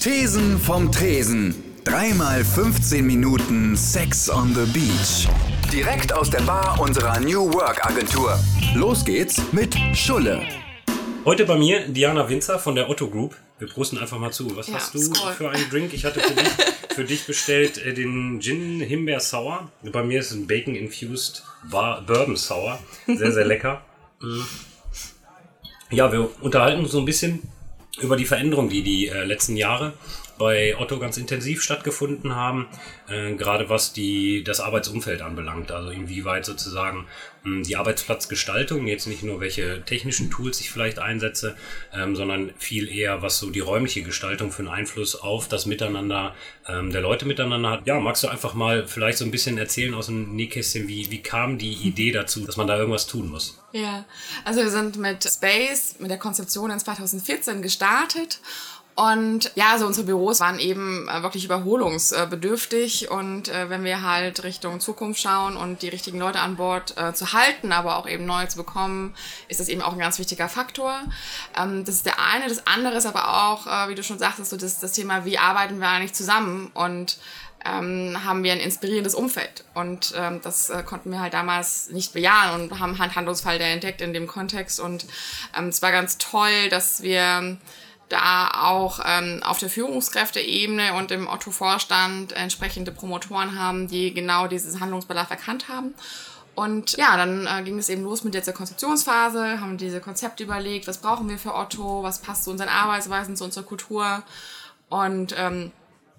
Thesen vom Tresen. Dreimal 15 Minuten Sex on the Beach. Direkt aus der Bar unserer New Work Agentur. Los geht's mit Schulle. Heute bei mir Diana Winzer von der Otto Group. Wir prosten einfach mal zu. Was Ja, hast du Skol. für einen Drink? Ich hatte für dich, für dich bestellt äh, den Gin Himbeer Sour. Bei mir ist ein Bacon Infused Bar Bourbon Sour. Sehr, sehr lecker. Ja, wir unterhalten uns so ein bisschen über die Veränderungen, die die äh, letzten Jahre bei Otto ganz intensiv stattgefunden haben, äh, gerade was die, das Arbeitsumfeld anbelangt. Also inwieweit sozusagen mh, die Arbeitsplatzgestaltung, jetzt nicht nur welche technischen Tools ich vielleicht einsetze, ähm, sondern viel eher, was so die räumliche Gestaltung für einen Einfluss auf das Miteinander ähm, der Leute miteinander hat. Ja, magst du einfach mal vielleicht so ein bisschen erzählen aus dem Nähkästchen, wie, wie kam die Idee dazu, dass man da irgendwas tun muss? Ja, also wir sind mit Space, mit der Konzeption in 2014 gestartet. Und ja, also unsere Büros waren eben äh, wirklich überholungsbedürftig. Und äh, wenn wir halt Richtung Zukunft schauen und die richtigen Leute an Bord äh, zu halten, aber auch eben neu zu bekommen, ist das eben auch ein ganz wichtiger Faktor. Ähm, das ist der eine. Das andere ist aber auch, wie du schon sagtest, so das, das Thema, wie arbeiten wir eigentlich zusammen? Und ähm, haben wir ein inspirierendes Umfeld. Und ähm, das äh, konnten wir halt damals nicht bejahen und haben Handlungsfall entdeckt in dem Kontext. Und ähm, es war ganz toll, dass wir da auch ähm, auf der Führungskräfteebene und im Otto-Vorstand entsprechende Promotoren haben, die genau dieses Handlungsbedarf erkannt haben. Und ja, dann äh, ging es eben los mit dieser Konzeptionsphase, haben diese Konzepte überlegt, was brauchen wir für Otto, was passt zu unseren Arbeitsweisen, zu unserer Kultur und ähm,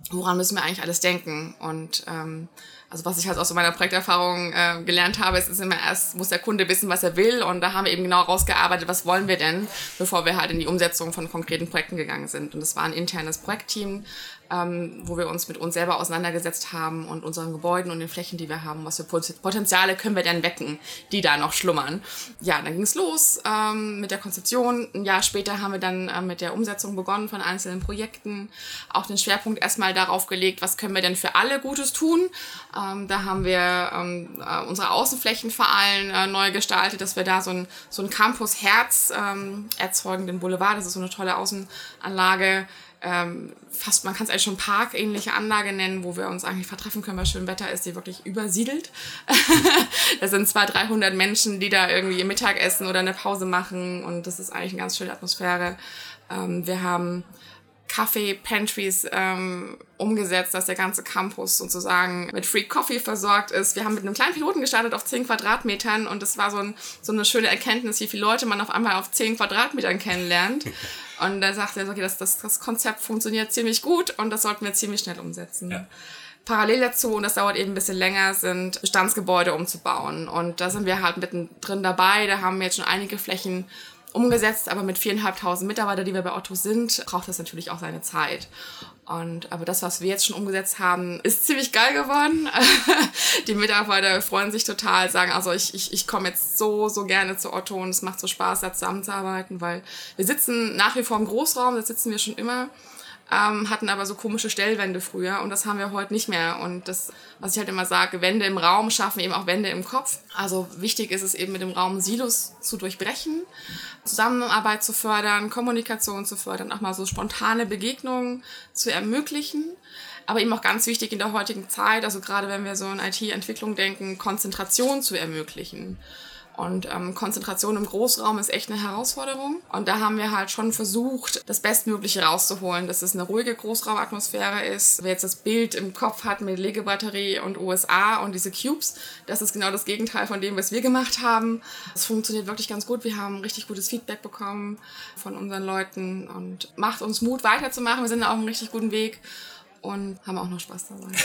woran müssen wir eigentlich alles denken. Und ähm, also was ich halt aus so meiner Projekterfahrung äh, gelernt habe, ist, ist immer erst, muss der Kunde wissen, was er will. Und da haben wir eben genau rausgearbeitet, was wollen wir denn, bevor wir halt in die Umsetzung von konkreten Projekten gegangen sind. Und das war ein internes Projektteam, ähm, wo wir uns mit uns selber auseinandergesetzt haben und unseren Gebäuden und den Flächen, die wir haben, was für Pot- Potenziale können wir denn wecken, die da noch schlummern. Ja, dann ging es los ähm, mit der Konzeption. Ein Jahr später haben wir dann äh, mit der Umsetzung begonnen von einzelnen Projekten. Auch den Schwerpunkt erstmal darauf gelegt, was können wir denn für alle Gutes tun. Ähm, da haben wir ähm, äh, unsere Außenflächen vor allem äh, neu gestaltet, dass wir da so ein, so ein Campus-Herz ähm, erzeugen, den Boulevard. Das ist so eine tolle Außenanlage ähm, fast, man kann es eigentlich schon parkähnliche Anlage nennen, wo wir uns eigentlich vertreffen können, weil schön Wetter ist, die wirklich übersiedelt. da sind zwei, 300 Menschen, die da irgendwie ihr Mittagessen oder eine Pause machen und das ist eigentlich eine ganz schöne Atmosphäre. Ähm, wir haben Kaffee-Pantries ähm, umgesetzt, dass der ganze Campus sozusagen mit Free Coffee versorgt ist. Wir haben mit einem kleinen Piloten gestartet auf 10 Quadratmetern und es war so, ein, so eine schöne Erkenntnis, wie viele Leute man auf einmal auf 10 Quadratmetern kennenlernt. Und da sagt er, okay, das, das, das Konzept funktioniert ziemlich gut und das sollten wir ziemlich schnell umsetzen. Ja. Parallel dazu, und das dauert eben ein bisschen länger, sind Bestandsgebäude umzubauen. Und da sind wir halt mittendrin dabei. Da haben wir jetzt schon einige Flächen umgesetzt, aber mit viereinhalbtausend Mitarbeitern, die wir bei Otto sind, braucht das natürlich auch seine Zeit. Und aber das, was wir jetzt schon umgesetzt haben, ist ziemlich geil geworden. die Mitarbeiter freuen sich total, sagen, also ich, ich, ich komme jetzt so, so gerne zu Otto und es macht so Spaß, da zusammenzuarbeiten, weil wir sitzen nach wie vor im Großraum, da sitzen wir schon immer ähm, hatten aber so komische Stellwände früher und das haben wir heute nicht mehr. Und das, was ich halt immer sage, Wände im Raum schaffen eben auch Wände im Kopf. Also wichtig ist es eben mit dem Raum Silos zu durchbrechen, Zusammenarbeit zu fördern, Kommunikation zu fördern, auch mal so spontane Begegnungen zu ermöglichen. Aber eben auch ganz wichtig in der heutigen Zeit, also gerade wenn wir so an IT-Entwicklung denken, Konzentration zu ermöglichen. Und ähm, Konzentration im Großraum ist echt eine Herausforderung. Und da haben wir halt schon versucht, das Bestmögliche rauszuholen, dass es eine ruhige Großraumatmosphäre ist. Wer jetzt das Bild im Kopf hat mit Legebatterie und USA und diese Cubes, das ist genau das Gegenteil von dem, was wir gemacht haben. Es funktioniert wirklich ganz gut. Wir haben richtig gutes Feedback bekommen von unseren Leuten und macht uns Mut, weiterzumachen. Wir sind auf einem richtig guten Weg und haben auch noch Spaß dabei.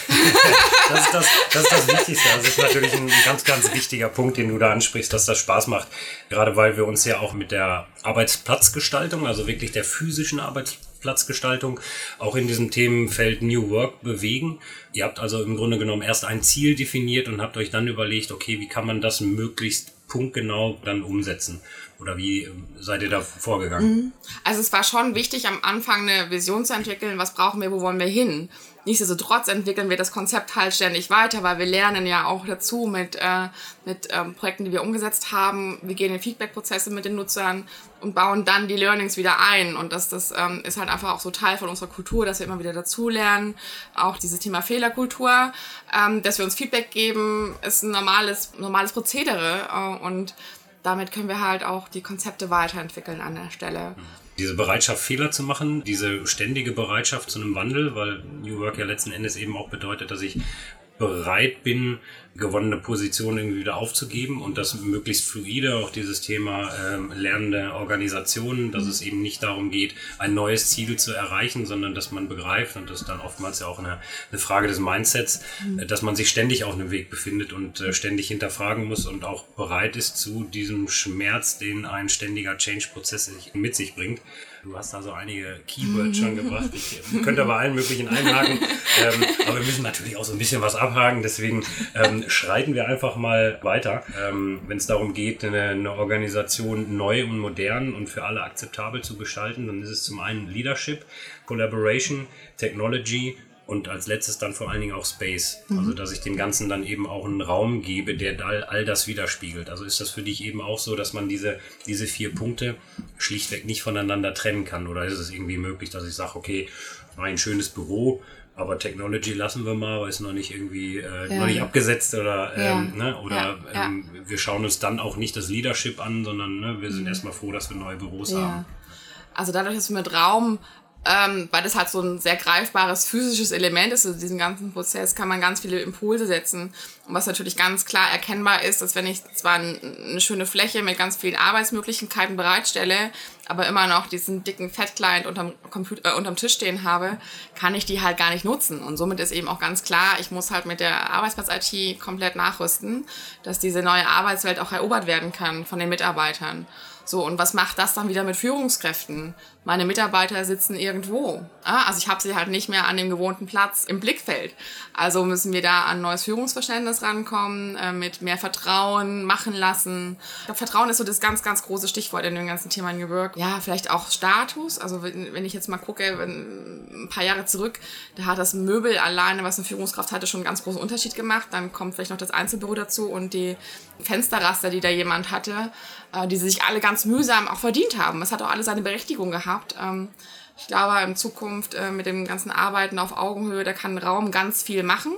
Das ist das, das, ist das Wichtigste. Das ist natürlich ein ganz, ganz wichtiger Punkt, den du da ansprichst, dass das Spaß macht. Gerade weil wir uns ja auch mit der Arbeitsplatzgestaltung, also wirklich der physischen Arbeitsplatzgestaltung, auch in diesem Themenfeld New Work bewegen. Ihr habt also im Grunde genommen erst ein Ziel definiert und habt euch dann überlegt, okay, wie kann man das möglichst punktgenau dann umsetzen. Oder wie seid ihr da vorgegangen? Also es war schon wichtig, am Anfang eine Vision zu entwickeln, was brauchen wir, wo wollen wir hin. Nichtsdestotrotz entwickeln wir das Konzept halt ständig weiter, weil wir lernen ja auch dazu mit, äh, mit ähm, Projekten, die wir umgesetzt haben. Wir gehen in Feedback-Prozesse mit den Nutzern und bauen dann die Learnings wieder ein. Und das, das ähm, ist halt einfach auch so Teil von unserer Kultur, dass wir immer wieder dazulernen. Auch dieses Thema Fehlerkultur, ähm, dass wir uns Feedback geben, ist ein normales, normales Prozedere. Äh, und damit können wir halt auch die Konzepte weiterentwickeln an der Stelle. Diese Bereitschaft, Fehler zu machen, diese ständige Bereitschaft zu einem Wandel, weil New Work ja letzten Endes eben auch bedeutet, dass ich bereit bin, gewonnene Positionen irgendwie wieder aufzugeben und das möglichst fluide, auch dieses Thema ähm, lernende Organisationen, dass es eben nicht darum geht, ein neues Ziel zu erreichen, sondern dass man begreift und das ist dann oftmals ja auch eine, eine Frage des Mindsets, äh, dass man sich ständig auf einem Weg befindet und äh, ständig hinterfragen muss und auch bereit ist zu diesem Schmerz, den ein ständiger Change-Prozess mit sich bringt. Du hast da so einige Keywords schon gebracht. Ich äh, könnte bei allen möglichen einhaken. Ähm, aber wir müssen natürlich auch so ein bisschen was abhaken. Deswegen ähm, schreiten wir einfach mal weiter. Ähm, Wenn es darum geht, eine, eine Organisation neu und modern und für alle akzeptabel zu gestalten, dann ist es zum einen Leadership, Collaboration, Technology und als letztes dann vor allen Dingen auch Space. Also dass ich dem Ganzen dann eben auch einen Raum gebe, der all, all das widerspiegelt. Also ist das für dich eben auch so, dass man diese, diese vier Punkte schlichtweg nicht voneinander trennen kann? Oder ist es irgendwie möglich, dass ich sage, okay, ein schönes Büro, aber Technology lassen wir mal, weil es noch nicht irgendwie äh, Ja. noch nicht abgesetzt oder Ja. ähm, ne? oder Ja. Ähm, wir schauen uns dann auch nicht das Leadership an, sondern ne, wir sind Mhm. erstmal froh, dass wir neue Büros haben. Also dadurch, dass wir mit Raum, ähm, weil das halt so ein sehr greifbares physisches Element ist, also diesen ganzen Prozess, kann man ganz viele Impulse setzen. Und was natürlich ganz klar erkennbar ist, dass wenn ich zwar eine schöne Fläche mit ganz vielen Arbeitsmöglichkeiten bereitstelle, aber immer noch diesen dicken Fat-Client unterm, Computer, äh, unterm Tisch stehen habe, kann ich die halt gar nicht nutzen. Und somit ist eben auch ganz klar, ich muss halt mit der Arbeitsplatz-IT komplett nachrüsten, dass diese neue Arbeitswelt auch erobert werden kann von den Mitarbeitern. So, und was macht das dann wieder mit Führungskräften? Meine Mitarbeiter sitzen irgendwo. Ah, Also ich habe sie halt nicht mehr an dem gewohnten Platz im Blickfeld. Also müssen wir da an neues Führungsverständnis rankommen, äh, mit mehr Vertrauen machen lassen. Glaube, Vertrauen ist so das ganz, ganz große Stichwort in dem ganzen Thema New Work. Ja, vielleicht auch Status. Also wenn, ich jetzt mal gucke, ein paar Jahre zurück, da hat das Möbel alleine, was eine Führungskraft hatte, schon einen ganz großen Unterschied gemacht. Dann kommt vielleicht noch das Einzelbüro dazu und die Fensterraster, die da jemand hatte, äh, die sich alle ganz mühsam auch verdient haben. Es hat auch alle seine Berechtigung gehabt. Ähm, ich glaube, in Zukunft äh, mit dem ganzen Arbeiten auf Augenhöhe, da kann Raum ganz viel machen.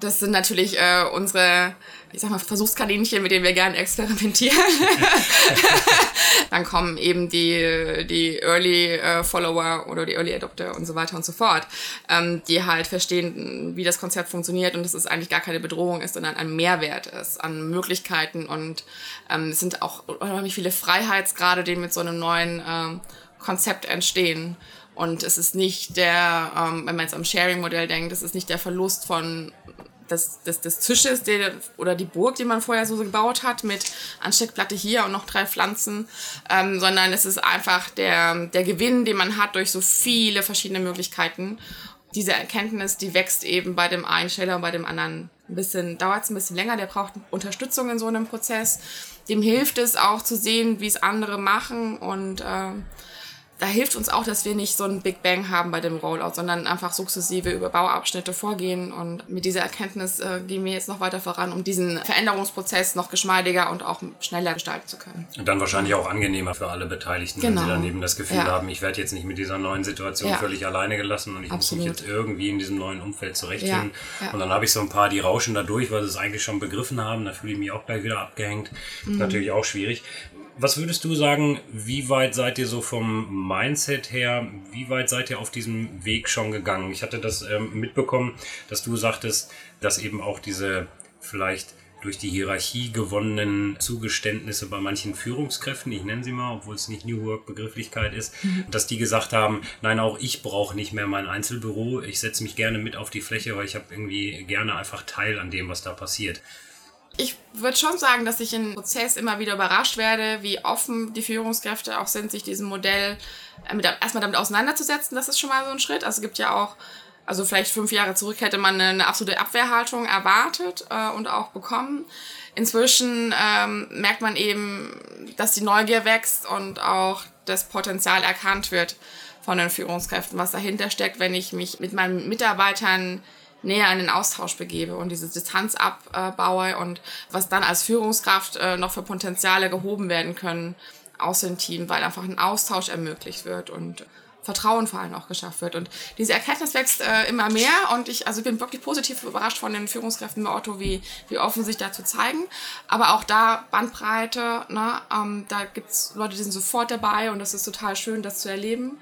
Das sind natürlich äh, unsere, ich sag mal, Versuchskaninchen, mit denen wir gerne experimentieren. Dann kommen eben die, die Early äh, Follower oder die Early Adopter und so weiter und so fort, ähm, die halt verstehen, wie das Konzept funktioniert und dass es eigentlich gar keine Bedrohung ist, sondern ein Mehrwert ist an Möglichkeiten und ähm, es sind auch unheimlich viele Freiheitsgrade, die mit so einem neuen ähm, Konzept entstehen. Und es ist nicht der, ähm, wenn man jetzt am Sharing-Modell denkt, es ist nicht der Verlust von des, des, des Tisches der, oder die Burg, die man vorher so gebaut hat, mit Ansteckplatte hier und noch drei Pflanzen, ähm, sondern es ist einfach der, der Gewinn, den man hat durch so viele verschiedene Möglichkeiten. Diese Erkenntnis, die wächst eben bei dem einen schneller und bei dem anderen ein bisschen, dauert es ein bisschen länger, der braucht Unterstützung in so einem Prozess. Dem hilft es auch zu sehen, wie es andere machen und ähm, da hilft uns auch, dass wir nicht so einen Big Bang haben bei dem Rollout, sondern einfach sukzessive über Bauabschnitte vorgehen. Und mit dieser Erkenntnis äh, gehen wir jetzt noch weiter voran, um diesen Veränderungsprozess noch geschmeidiger und auch schneller gestalten zu können. Und dann wahrscheinlich auch angenehmer für alle Beteiligten, wenn Genau. sie dann eben das Gefühl Ja. haben, ich werde jetzt nicht mit dieser neuen Situation Ja. völlig alleine gelassen und ich Absolut. muss mich jetzt irgendwie in diesem neuen Umfeld zurechtfinden. Ja. Und dann habe ich so ein paar, die rauschen da durch, weil sie es eigentlich schon begriffen haben. Da fühle ich mich auch gleich wieder abgehängt. Mhm. Natürlich auch schwierig. Was würdest du sagen, wie weit seid ihr so vom Mindset her, wie weit seid ihr auf diesem Weg schon gegangen? Ich hatte das ähm, mitbekommen, dass du sagtest, dass eben auch diese vielleicht durch die Hierarchie gewonnenen Zugeständnisse bei manchen Führungskräften, ich nenne sie mal, obwohl es nicht New Work Begrifflichkeit ist, dass die gesagt haben, nein, auch ich brauche nicht mehr mein Einzelbüro, ich setze mich gerne mit auf die Fläche, weil ich habe irgendwie gerne einfach Teil an dem, was da passiert. Ich würde schon sagen, dass ich im Prozess immer wieder überrascht werde, wie offen die Führungskräfte auch sind, sich diesem Modell äh, mit, erstmal damit auseinanderzusetzen. Das ist schon mal so ein Schritt. Also es gibt ja auch also vielleicht fünf Jahre zurück hätte man eine, absolute Abwehrhaltung erwartet äh, und auch bekommen. Inzwischen ähm, merkt man eben, dass die Neugier wächst und auch das Potenzial erkannt wird von den Führungskräften, was dahinter steckt, wenn ich mich mit meinen Mitarbeitern näher in den Austausch begebe und diese Distanz abbaue und was dann als Führungskraft äh, noch für Potenziale gehoben werden können aus dem Team, weil einfach ein Austausch ermöglicht wird und Vertrauen vor allem auch geschafft wird. Und diese Erkenntnis wächst äh, immer mehr und ich also bin wirklich positiv überrascht von den Führungskräften bei Otto, wie, wie offen sich dazu zeigen. Aber auch da Bandbreite, ne, ähm, da gibt's Leute, die sind sofort dabei und das ist total schön, das zu erleben.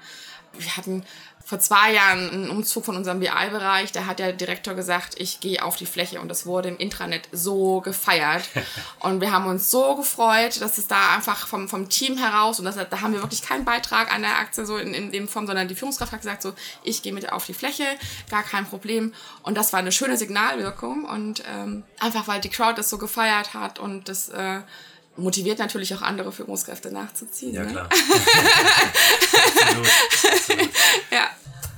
Wir hatten vor zwei Jahren einen Umzug von unserem BI-Bereich, da hat der Direktor gesagt, ich gehe auf die Fläche und das wurde im Intranet so gefeiert. und wir haben uns so gefreut, dass es da einfach vom, vom Team heraus, und das, da haben wir wirklich keinen Beitrag an der Aktie so in, in dem Form, sondern die Führungskraft hat gesagt, so, ich gehe mit auf die Fläche, gar kein Problem. Und das war eine schöne Signalwirkung und ähm, einfach, weil die Crowd das so gefeiert hat und das... Äh, motiviert natürlich auch andere Führungskräfte nachzuziehen. Ja, ne? klar. absolut, absolut. Ja.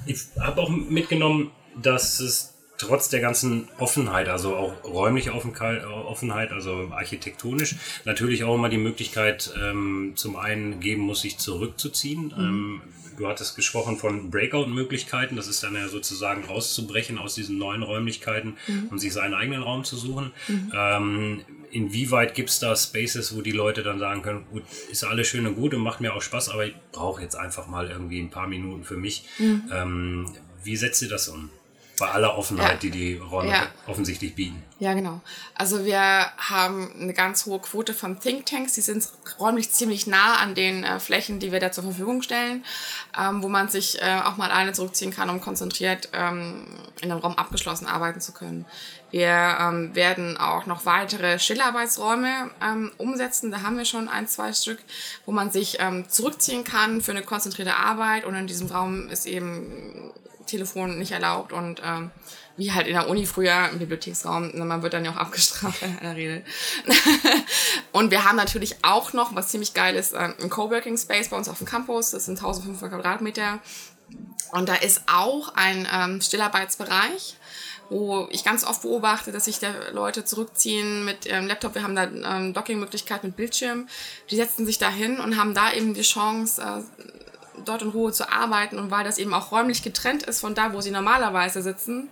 Ich habe auch mitgenommen, dass es trotz der ganzen Offenheit, also auch räumliche Offenheit, also architektonisch, natürlich auch immer die Möglichkeit ähm, zum einen geben muss, sich zurückzuziehen. Mhm. Ähm, du hattest gesprochen von Breakout-Möglichkeiten, das ist dann ja sozusagen rauszubrechen aus diesen neuen Räumlichkeiten mhm. und sich seinen eigenen Raum zu suchen. Mhm. Ähm, inwieweit gibt es da Spaces, wo die Leute dann sagen können, gut, ist alles schön und gut und macht mir auch Spaß, aber ich brauche jetzt einfach mal irgendwie ein paar Minuten für mich. Mhm. Ähm, wie setzt ihr das um? Bei aller Offenheit, ja. die die Räume ja. offensichtlich bieten. Ja, genau. Also wir haben eine ganz hohe Quote von Thinktanks. Die sind räumlich ziemlich nah an den äh, Flächen, die wir da zur Verfügung stellen, ähm, wo man sich äh, auch mal alleine zurückziehen kann, um konzentriert ähm, in einem Raum abgeschlossen arbeiten zu können. Wir ähm, werden auch noch weitere Stillarbeitsräume ähm, umsetzen. Da haben wir schon ein, zwei Stück, wo man sich ähm, zurückziehen kann für eine konzentrierte Arbeit. Und in diesem Raum ist eben Telefon nicht erlaubt und ähm, wie halt in der Uni früher im Bibliotheksraum, man wird dann ja auch abgestraft in der Regel. und wir haben natürlich auch noch, was ziemlich geil ist, ähm, ein Coworking Space bei uns auf dem Campus. Das sind 1500 Quadratmeter. Und da ist auch ein ähm, Stillarbeitsbereich wo ich ganz oft beobachte, dass sich da Leute zurückziehen mit ihrem Laptop. Wir haben da ähm, Docking-Möglichkeit mit Bildschirm. Die setzen sich da hin und haben da eben die Chance, äh, dort in Ruhe zu arbeiten und weil das eben auch räumlich getrennt ist von da, wo sie normalerweise sitzen,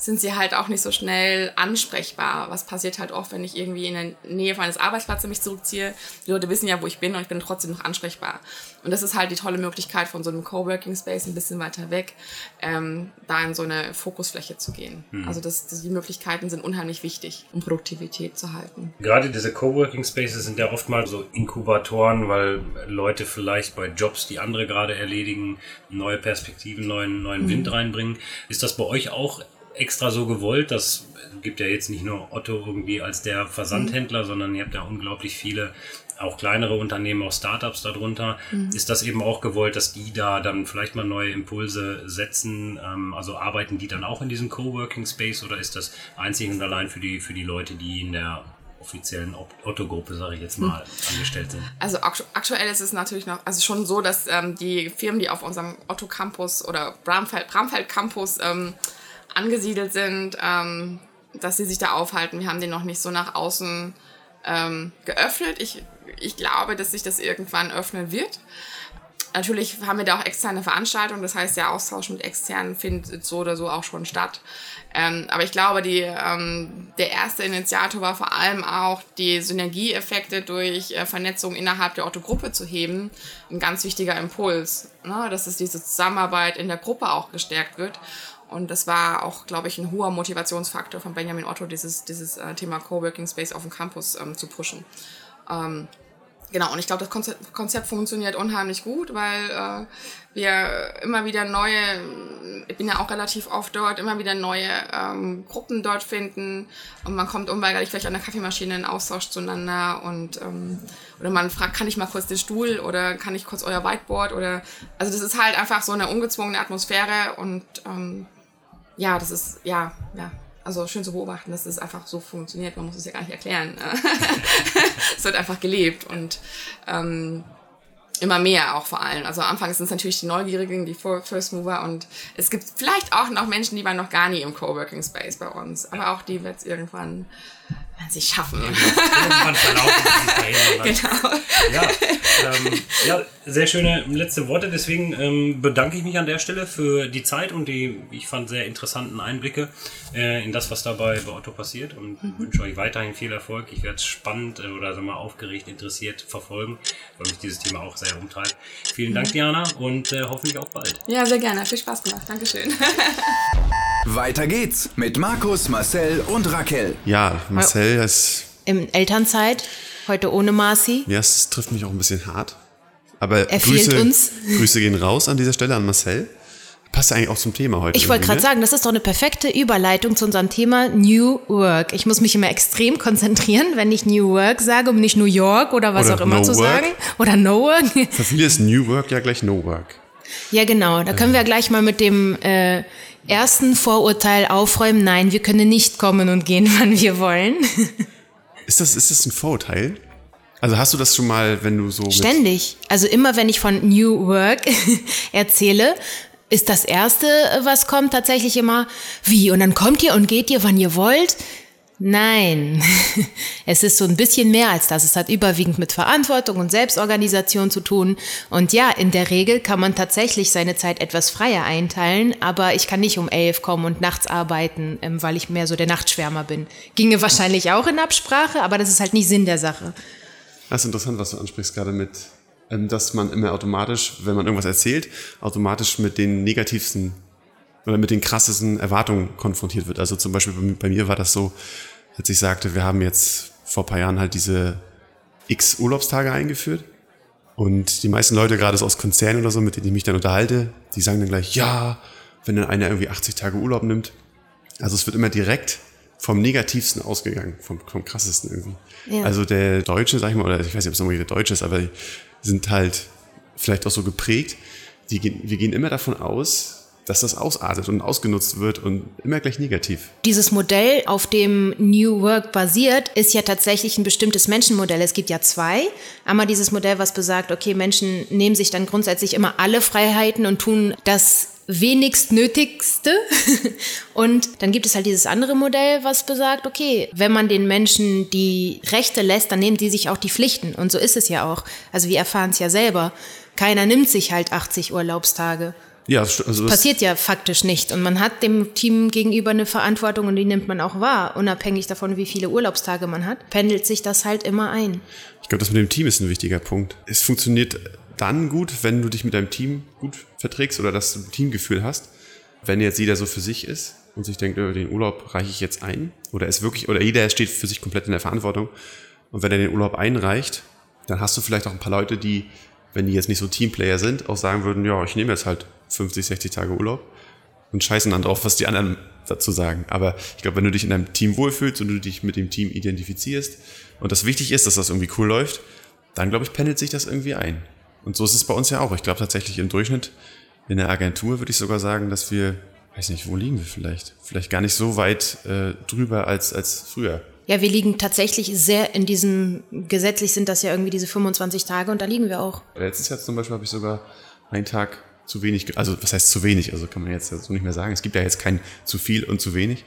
sind sie halt auch nicht so schnell ansprechbar. Was passiert halt oft, wenn ich irgendwie in der Nähe meines Arbeitsplatzes mich zurückziehe. Die Leute wissen ja, wo ich bin und ich bin trotzdem noch ansprechbar. Und das ist halt die tolle Möglichkeit von so einem Coworking Space ein bisschen weiter weg, ähm, da in so eine Fokusfläche zu gehen. Mhm. Also das, die Möglichkeiten sind unheimlich wichtig, um Produktivität zu halten. Gerade diese Coworking Spaces sind ja oftmals so Inkubatoren, weil Leute vielleicht bei Jobs, die andere gerade erledigen, neue Perspektiven, neuen, neuen mhm. Wind reinbringen. Ist das bei euch auch extra so gewollt. Das gibt ja jetzt nicht nur Otto irgendwie als der Versandhändler, mhm. sondern ihr habt ja unglaublich viele auch kleinere Unternehmen, auch Startups darunter. Mhm. Ist das eben auch gewollt, dass die da dann vielleicht mal neue Impulse setzen? Ähm, also arbeiten die dann auch in diesem Coworking Space oder ist das einzig und allein für die, für die Leute, die in der offiziellen Otto-Gruppe, sage ich jetzt mal, mhm. angestellt sind? Also aktuell ist es natürlich noch, also schon so, dass ähm, die Firmen, die auf unserem Otto-Campus oder Bramfeld-Campus ähm, angesiedelt sind, ähm, dass sie sich da aufhalten. Wir haben den noch nicht so nach außen ähm, geöffnet. Ich, ich glaube, dass sich das irgendwann öffnen wird. Natürlich haben wir da auch externe Veranstaltungen, das heißt, der Austausch mit externen findet so oder so auch schon statt. Ähm, aber ich glaube, die, ähm, der erste Initiator war vor allem auch, die Synergieeffekte durch äh, Vernetzung innerhalb der Otto-Gruppe zu heben. Ein ganz wichtiger Impuls, ne? dass es diese Zusammenarbeit in der Gruppe auch gestärkt wird. Und das war auch, glaube ich, ein hoher Motivationsfaktor von Benjamin Otto, dieses, dieses äh, Thema Coworking Space auf dem Campus ähm, zu pushen. Ähm, genau, und ich glaube, das Konzept, Konzept, funktioniert unheimlich gut, weil äh, wir immer wieder neue, ich bin ja auch relativ oft dort, immer wieder neue ähm, Gruppen dort finden. Und man kommt unweigerlich vielleicht an der Kaffeemaschine in Austausch zueinander. Und ähm, oder man fragt, kann ich mal kurz den Stuhl oder kann ich kurz euer Whiteboard? Oder also das ist halt einfach so eine ungezwungene Atmosphäre. Und ähm, ja, das ist, ja, ja, also schön zu beobachten, dass es einfach so funktioniert. Man muss es ja gar nicht erklären. es wird einfach gelebt und ähm, immer mehr auch vor allem. Also am Anfang sind es natürlich die Neugierigen, die First Mover und es gibt vielleicht auch noch Menschen, die waren noch gar nie im Coworking Space bei uns. Aber auch die wird es irgendwann werden sie schaffen. Irgendwann verlaufen sie sich dahin. Genau. Ja, ähm, ja, sehr schöne letzte Worte. Deswegen ähm, bedanke ich mich an der Stelle für die Zeit und die, ich fand, sehr interessanten Einblicke äh, in das, was dabei bei Otto passiert und mhm. wünsche euch weiterhin viel Erfolg. Ich werde es spannend äh, oder sagen wir, aufgeregt, interessiert verfolgen, weil mich dieses Thema auch sehr umtreibt. Vielen Dank, mhm. Diana, und äh, hoffentlich auch bald. Ja, sehr gerne. Viel Spaß gemacht. Dankeschön. Weiter geht's mit Markus, Marcel und Raquel. Ja, Marcel ist. In Elternzeit, heute ohne Marci. Ja, es trifft mich auch ein bisschen hart. Aber er Grüße, uns. Grüße gehen raus an dieser Stelle an Marcel. Passt eigentlich auch zum Thema heute. Ich wollte gerade ne? sagen, das ist doch eine perfekte Überleitung zu unserem Thema New Work. Ich muss mich immer extrem konzentrieren, wenn ich New Work sage, um nicht New York oder was oder auch immer no zu work. sagen. Oder No Work. Für viele ist New Work ja gleich No Work. Ja, genau. Da können wir gleich mal mit dem äh, ersten Vorurteil aufräumen. Nein, wir können nicht kommen und gehen, wann wir wollen. Ist das, ist das ein Vorurteil? Also hast du das schon mal, wenn du so. Ständig. Also immer, wenn ich von New Work erzähle, ist das Erste, was kommt, tatsächlich immer, wie? Und dann kommt ihr und geht ihr, wann ihr wollt? Nein, es ist so ein bisschen mehr als das. Es hat überwiegend mit Verantwortung und Selbstorganisation zu tun. Und ja, in der Regel kann man tatsächlich seine Zeit etwas freier einteilen, aber ich kann nicht um elf kommen und nachts arbeiten, ähm, weil ich mehr so der Nachtschwärmer bin. Ginge wahrscheinlich auch in Absprache, aber das ist halt nicht Sinn der Sache. Das ist interessant, was du ansprichst gerade mit, ähm, dass man immer automatisch, wenn man irgendwas erzählt, automatisch mit den negativsten oder mit den krassesten Erwartungen konfrontiert wird. Also zum Beispiel bei mir war das so, als ich sagte, wir haben jetzt vor ein paar Jahren halt diese X Urlaubstage eingeführt. Und die meisten Leute, gerade so aus Konzernen oder so, mit denen ich mich dann unterhalte, die sagen dann gleich, ja, wenn dann einer irgendwie 80 Tage Urlaub nimmt. Also es wird immer direkt vom Negativsten ausgegangen, vom, vom krassesten irgendwie. Ja. Also der Deutsche, sag ich mal, oder ich weiß nicht, ob es unbedingt der Deutsche ist, aber die sind halt vielleicht auch so geprägt. Die, wir gehen immer davon aus, dass das ausartet und ausgenutzt wird und immer gleich negativ. Dieses Modell, auf dem New Work basiert, ist ja tatsächlich ein bestimmtes Menschenmodell. Es gibt ja zwei. Einmal dieses Modell, was besagt, okay, Menschen nehmen sich dann grundsätzlich immer alle Freiheiten und tun das wenigst Nötigste. Und dann gibt es halt dieses andere Modell, was besagt, okay, wenn man den Menschen die Rechte lässt, dann nehmen die sich auch die Pflichten. Und so ist es ja auch. Also wir erfahren es ja selber. Keiner nimmt sich halt 80 Urlaubstage. Ja, also das passiert ja faktisch nicht. Und man hat dem Team gegenüber eine Verantwortung und die nimmt man auch wahr, unabhängig davon, wie viele Urlaubstage man hat, pendelt sich das halt immer ein. Ich glaube, das mit dem Team ist ein wichtiger Punkt. Es funktioniert dann gut, wenn du dich mit deinem Team gut verträgst oder das Teamgefühl hast. Wenn jetzt jeder so für sich ist und sich denkt, oh, den Urlaub reiche ich jetzt ein, oder ist wirklich, oder jeder steht für sich komplett in der Verantwortung. Und wenn er den Urlaub einreicht, dann hast du vielleicht auch ein paar Leute, die, wenn die jetzt nicht so Teamplayer sind, auch sagen würden, ja, ich nehme jetzt halt 50, 60 Tage Urlaub und scheißen dann drauf, was die anderen dazu sagen. Aber ich glaube, wenn du dich in deinem Team wohlfühlst und du dich mit dem Team identifizierst und das wichtig ist, dass das irgendwie cool läuft, dann glaube ich, pendelt sich das irgendwie ein. Und so ist es bei uns ja auch. Ich glaube tatsächlich im Durchschnitt in der Agentur würde ich sogar sagen, dass wir, weiß nicht, wo liegen wir vielleicht? Vielleicht gar nicht so weit äh, drüber als, als früher. Ja, wir liegen tatsächlich sehr in diesem, gesetzlich sind das ja irgendwie diese 25 Tage und da liegen wir auch. Letztes Jahr zum Beispiel habe ich sogar einen Tag zu wenig, also was heißt zu wenig, also kann man jetzt so nicht mehr sagen. Es gibt ja jetzt kein zu viel und zu wenig.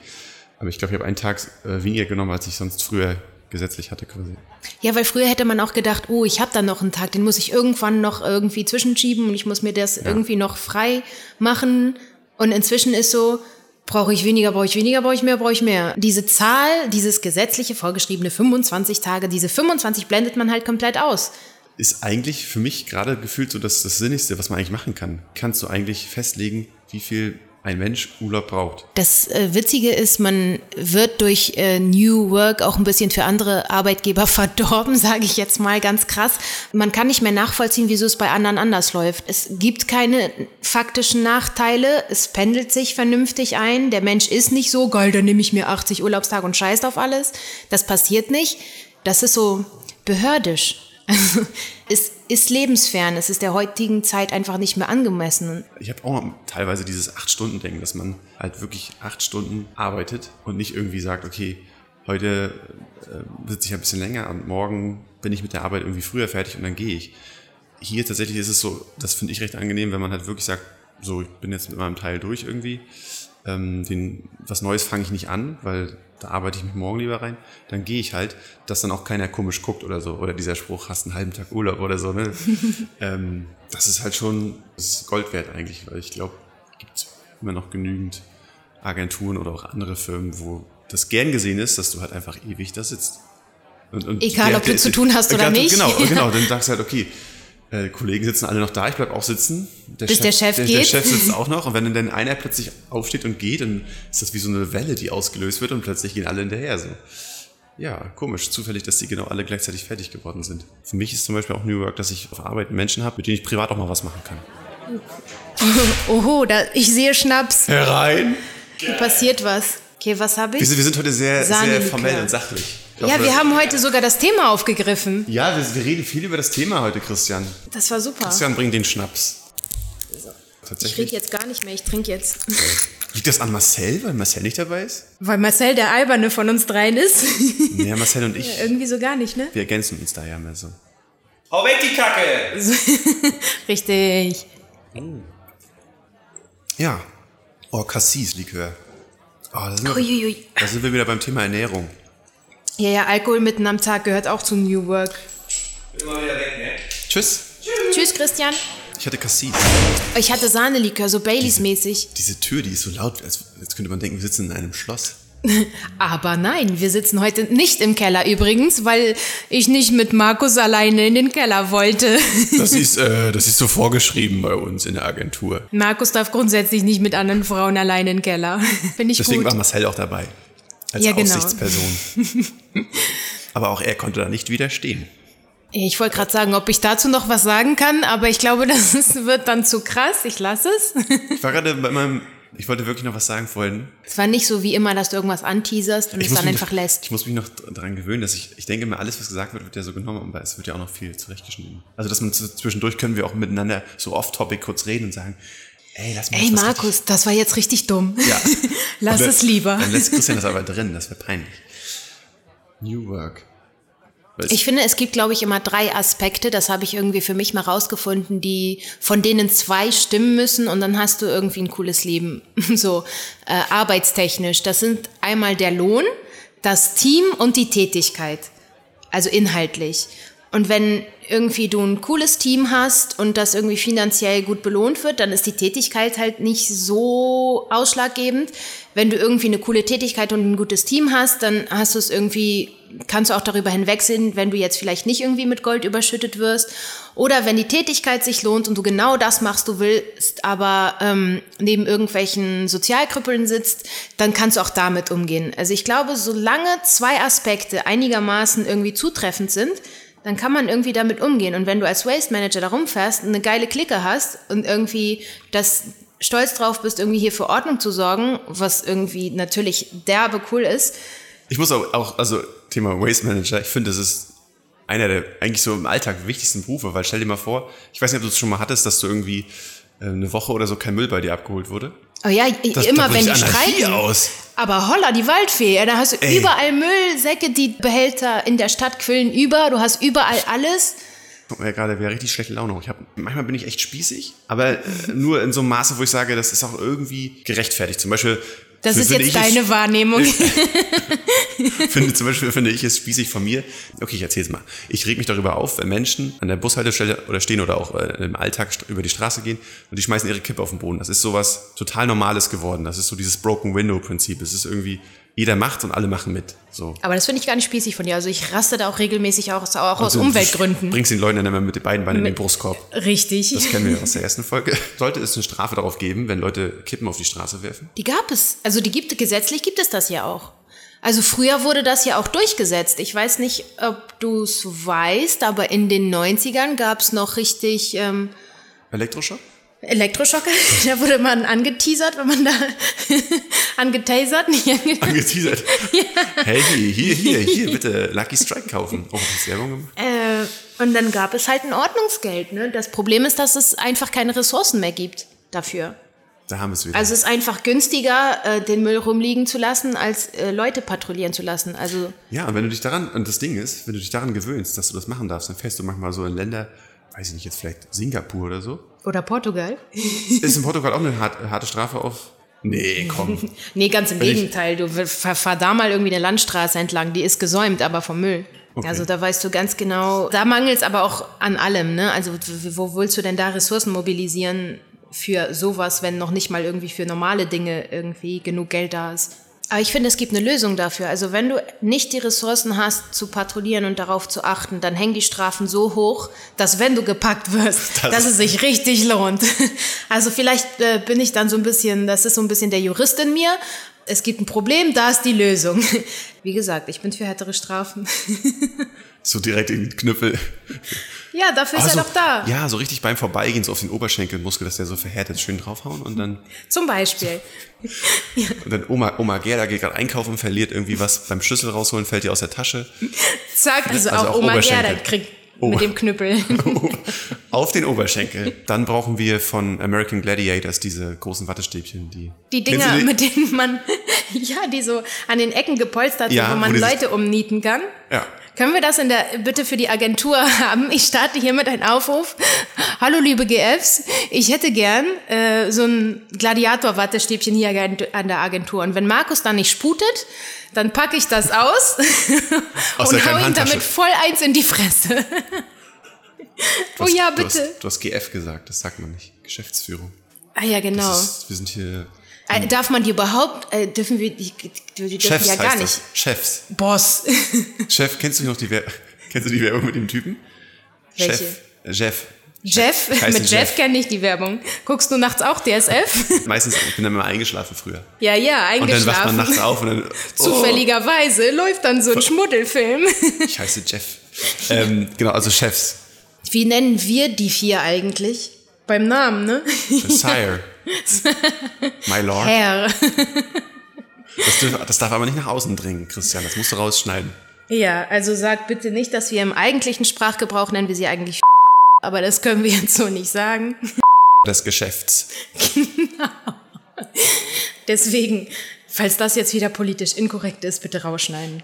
Aber ich glaube, ich habe einen Tag äh, weniger genommen, als ich sonst früher gesetzlich hatte quasi. Ja, weil früher hätte man auch gedacht, oh, ich habe da noch einen Tag, den muss ich irgendwann noch irgendwie zwischenschieben und ich muss mir das ja. irgendwie noch frei machen. Und inzwischen ist so, brauche ich weniger, brauche ich weniger, brauche ich mehr, brauche ich mehr. Diese Zahl, dieses gesetzliche vorgeschriebene 25 Tage, diese 25 blendet man halt komplett aus ist eigentlich für mich gerade gefühlt so das, das Sinnigste, was man eigentlich machen kann. Kannst du eigentlich festlegen, wie viel ein Mensch Urlaub braucht. Das äh, Witzige ist, man wird durch äh, New Work auch ein bisschen für andere Arbeitgeber verdorben, sage ich jetzt mal ganz krass. Man kann nicht mehr nachvollziehen, wieso es bei anderen anders läuft. Es gibt keine faktischen Nachteile, es pendelt sich vernünftig ein. Der Mensch ist nicht so, geil, dann nehme ich mir 80 Urlaubstage und scheißt auf alles. Das passiert nicht. Das ist so behördisch. Also, es ist lebensfern, es ist der heutigen Zeit einfach nicht mehr angemessen. Ich habe auch teilweise dieses Acht-Stunden-Denken, dass man halt wirklich acht Stunden arbeitet und nicht irgendwie sagt, okay, heute äh, sitze ich ein bisschen länger und morgen bin ich mit der Arbeit irgendwie früher fertig und dann gehe ich. hier tatsächlich ist es so, das finde ich recht angenehm, wenn man halt wirklich sagt, so, ich bin jetzt mit meinem Teil durch irgendwie. Ähm, den, was Neues fange ich nicht an, weil da arbeite ich mich morgen lieber rein. Dann gehe ich halt, dass dann auch keiner komisch guckt oder so. Oder dieser Spruch, hast einen halben Tag Urlaub oder so. Ne? ähm, das ist halt schon das ist Gold wert eigentlich, weil ich glaube, gibt immer noch genügend Agenturen oder auch andere Firmen, wo das gern gesehen ist, dass du halt einfach ewig da sitzt. Und, und Egal, der- ob du der- zu tun hast oder nicht. Genau, genau. Dann sagst du halt, okay, äh, Kollegen sitzen alle noch da, ich bleib auch sitzen. Der Bis der Chef der, geht. Der Chef sitzt auch noch und wenn dann einer plötzlich aufsteht und geht, dann ist das wie so eine Welle, die ausgelöst wird und plötzlich gehen alle hinterher so. Ja, komisch, zufällig, dass die genau alle gleichzeitig fertig geworden sind. Für mich ist zum Beispiel auch New Work, dass ich auf Arbeit Menschen habe, mit denen ich privat auch mal was machen kann. Oho, da, ich sehe Schnaps. Herein! Hier passiert was. Okay, was habe Wir ich? sind, wir sind heute sehr, sehr formell und sachlich. Ja, wir haben heute sogar das Thema aufgegriffen. Ja, wir, wir reden viel über das Thema heute, Christian. Das war super. Christian bringt den Schnaps. Ich rede Tatsächlich. jetzt gar nicht mehr, ich trinke jetzt. Liegt das an Marcel, weil Marcel nicht dabei ist? Weil Marcel der Alberne von uns dreien ist. Ja, Marcel und ich, Irgendwie so gar nicht, ne? wir ergänzen uns da ja mehr so. Hau weg die Kacke! Richtig. Ja. Oh, Cassis-Likör. Oh, da, sind wir, Uiuiui. da sind wir wieder beim Thema Ernährung. Ja, ja, Alkohol mitten am Tag gehört auch zu New Work. Immer wieder weg, ne? Tschüss. Tschüss, Christian. Ich hatte Cassis. Ich hatte Sahnelikör, so Baileys-mäßig. Diese Tür, die ist so laut, als, als könnte man denken, wir sitzen in einem Schloss. Aber nein, wir sitzen heute nicht im Keller übrigens, weil ich nicht mit Markus alleine in den Keller wollte. Das ist, äh, das ist so vorgeschrieben bei uns in der Agentur. Markus darf grundsätzlich nicht mit anderen Frauen alleine in den Keller. Finde ich Deswegen gut. war Marcel auch dabei. Als Ja, genau. Aufsichtsperson. Aber auch er konnte da nicht widerstehen. Ich wollte gerade sagen, ob ich dazu noch was sagen kann, aber ich glaube, das ist, wird dann zu krass. Ich lasse es. Ich war gerade bei meinem, ich wollte wirklich noch was sagen vorhin. Es war nicht so wie immer, dass du irgendwas anteaserst und es dann einfach noch, lässt. Ich muss mich noch daran gewöhnen, dass ich, ich denke immer, alles, was gesagt wird, wird ja so genommen, aber es wird ja auch noch viel zurechtgeschnitten. Also, dass man zwischendurch können wir auch miteinander so off-topic kurz reden und sagen, ey, lass mal Ey was Markus, das war jetzt richtig dumm. richtig- Ja. Lass dann- es lieber. Dann lässt Christian das aber drin, das wäre peinlich. New Work. Es- Ich finde, es gibt, glaube ich, immer drei Aspekte, das habe ich irgendwie für mich mal rausgefunden, die, von denen zwei stimmen müssen und dann hast du irgendwie ein cooles Leben, so äh, arbeitstechnisch. Das sind einmal der Lohn, das Team und die Tätigkeit, also inhaltlich. Und wenn irgendwie du ein cooles Team hast und das irgendwie finanziell gut belohnt wird, dann ist die Tätigkeit halt nicht so ausschlaggebend. Wenn du irgendwie eine coole Tätigkeit und ein gutes Team hast, dann hast du es irgendwie, kannst du auch darüber hinwegsehen, wenn du jetzt vielleicht nicht irgendwie mit Gold überschüttet wirst. Oder wenn die Tätigkeit sich lohnt und du genau das machst, du willst, aber ähm, neben irgendwelchen Sozialkrüppeln sitzt, dann kannst du auch damit umgehen. Also ich glaube, solange zwei Aspekte einigermaßen irgendwie zutreffend sind, dann kann man irgendwie damit umgehen. Und wenn du als Waste Manager da rumfährst, eine geile Clique hast und irgendwie das stolz drauf bist, irgendwie hier für Ordnung zu sorgen, was irgendwie natürlich derbe cool ist, Ich muss auch, auch also Thema Waste Manager, ich finde, das ist einer der eigentlich so im Alltag wichtigsten Berufe, weil stell dir mal vor, ich weiß nicht, ob du es schon mal hattest, dass du irgendwie äh, eine Woche oder so kein Müll bei dir abgeholt wurde. Oh ja, Das, immer da wenn die streiten. aus. Aber holla, die Waldfee, ja, da hast du Ey. überall Müllsäcke, die Behälter in der Stadt quillen über, du hast überall alles. Guck mal, gerade wäre richtig schlechte Laune. Ich hab, manchmal bin ich echt spießig, aber äh, nur in so einem Maße, wo ich sage, das ist auch irgendwie gerechtfertigt. Zum Beispiel. Das ist jetzt ich es- deine Wahrnehmung. finde, zum Beispiel finde ich es spießig von mir. Okay, ich erzähl's mal. Ich reg mich darüber auf, wenn Menschen an der Bushaltestelle oder stehen oder auch äh, im Alltag über die Straße gehen und die schmeißen ihre Kippe auf den Boden. Das ist sowas total Normales geworden. Das ist so dieses Broken Window Prinzip. Es ist irgendwie, jeder macht und alle machen mit. So. Aber das finde ich gar nicht spießig von dir. Also ich raste da auch regelmäßig aus, auch aus Also, du Umweltgründen. Bringst den Leuten dann immer mit den beiden Beinen in den Brustkorb. Richtig. Das kennen wir aus der ersten Folge. Sollte es eine Strafe darauf geben, wenn Leute Kippen auf die Straße werfen? Die gab es. Also die gibt gesetzlich gibt es das ja auch. Also früher wurde das ja auch durchgesetzt. Ich weiß nicht, ob du es weißt, aber in den 90ern gab es noch richtig ähm, Elektroschock? Elektroschocker. Da wurde man angeteasert, wenn man da angetasert, nicht ange Angeteasert. Hey, hier, hier, hier, bitte Lucky Strike kaufen. Oh, du Werbung gemacht? äh, Und dann gab es halt ein Ordnungsgeld. Ne? Das Problem ist, dass es einfach keine Ressourcen mehr gibt dafür. Da haben wir es wieder. Also es ist einfach günstiger, äh, den Müll rumliegen zu lassen, als äh, Leute patrouillieren zu lassen. Also Ja, und wenn du dich daran, und das Ding ist, wenn du dich daran gewöhnst, dass du das machen darfst, dann fährst du manchmal so in Länder, weiß ich nicht, jetzt vielleicht Singapur oder so. Oder Portugal? Ist in Portugal auch eine harte, Strafe auf? Nee, komm. Nee, ganz im Wenn Gegenteil. Du fahr, fahr da mal irgendwie eine Landstraße entlang, die ist gesäumt, aber vom Müll. Okay. Also da weißt du ganz genau, da mangelt es aber auch an allem. Ne? Also wo willst du denn da Ressourcen mobilisieren für sowas, wenn noch nicht mal irgendwie für normale Dinge irgendwie genug Geld da ist? Aber ich finde, es gibt eine Lösung dafür. Also wenn du nicht die Ressourcen hast, zu patrouillieren und darauf zu achten, dann hängen die Strafen so hoch, dass wenn du gepackt wirst, Das- dass es sich richtig lohnt. Also vielleicht äh, bin ich dann so ein bisschen, das ist so ein bisschen der Jurist in mir. Es gibt ein Problem, da ist die Lösung. Wie gesagt, ich bin für härtere Strafen. So direkt in den Knüppel. Ja, dafür ist Also, er doch da. Ja, so richtig beim Vorbeigehen, so auf den Oberschenkelmuskel, dass der so verhärtet, schön draufhauen und dann, Zum Beispiel. und dann Oma, Oma Gerda geht gerade einkaufen, verliert irgendwie was beim Schlüssel rausholen, fällt ihr aus der Tasche. Zack, also, Also auch auch Oma. Gerda kriegt Oh. mit dem Knüppel. auf den Oberschenkel. Dann brauchen wir von American Gladiators diese großen Wattestäbchen, die. Die Dinger, die? mit denen man, ja, die so an den Ecken gepolstert sind, Ja, wo wo man sich- Leute umnieten kann. Ja. Können wir das in der, bitte für die Agentur haben? Ich starte hiermit einen Aufruf. Hallo, liebe GFs. Ich hätte gern äh, so ein Gladiator-Wattestäbchen hier an der Agentur. Und wenn Markus da nicht sputet, dann packe ich das aus Aus und hau ihm damit voll eins in die Fresse. Du oh hast- ja, Du bitte. hast, du hast GF gesagt, das sagt man nicht. Geschäftsführung. Ah ja, genau. Ist, wir sind hier. Äh, darf man die überhaupt, äh, dürfen wir, die, die dürfen Chefs ja gar heißt nicht. das. Chefs. Boss. Chef, kennst du noch die Wer Kennst du die Werbung mit dem Typen? Welche? Chef. Äh, Jeff. Jeff, mit Jeff kenne ich die Werbung. Guckst du nachts auch DSF? Meistens, ich bin dann immer eingeschlafen früher. ja, ja, Und dann wacht man eingeschlafen. nachts auf und dann. Oh, Zufälligerweise läuft dann so ein Schmuddelfilm. ich heiße Jeff. Ähm, genau, also Chefs. Wie nennen wir die vier eigentlich? Beim Namen, ne? Sire. My Lord. Herr. Das, dürf, das darf aber nicht nach außen dringen, Christian. Das musst du rausschneiden. Ja, also sag bitte nicht, dass wir im eigentlichen Sprachgebrauch nennen wir sie eigentlich aber das können wir jetzt so nicht sagen. Des Geschäfts. Deswegen, falls das jetzt wieder politisch inkorrekt ist, bitte rausschneiden.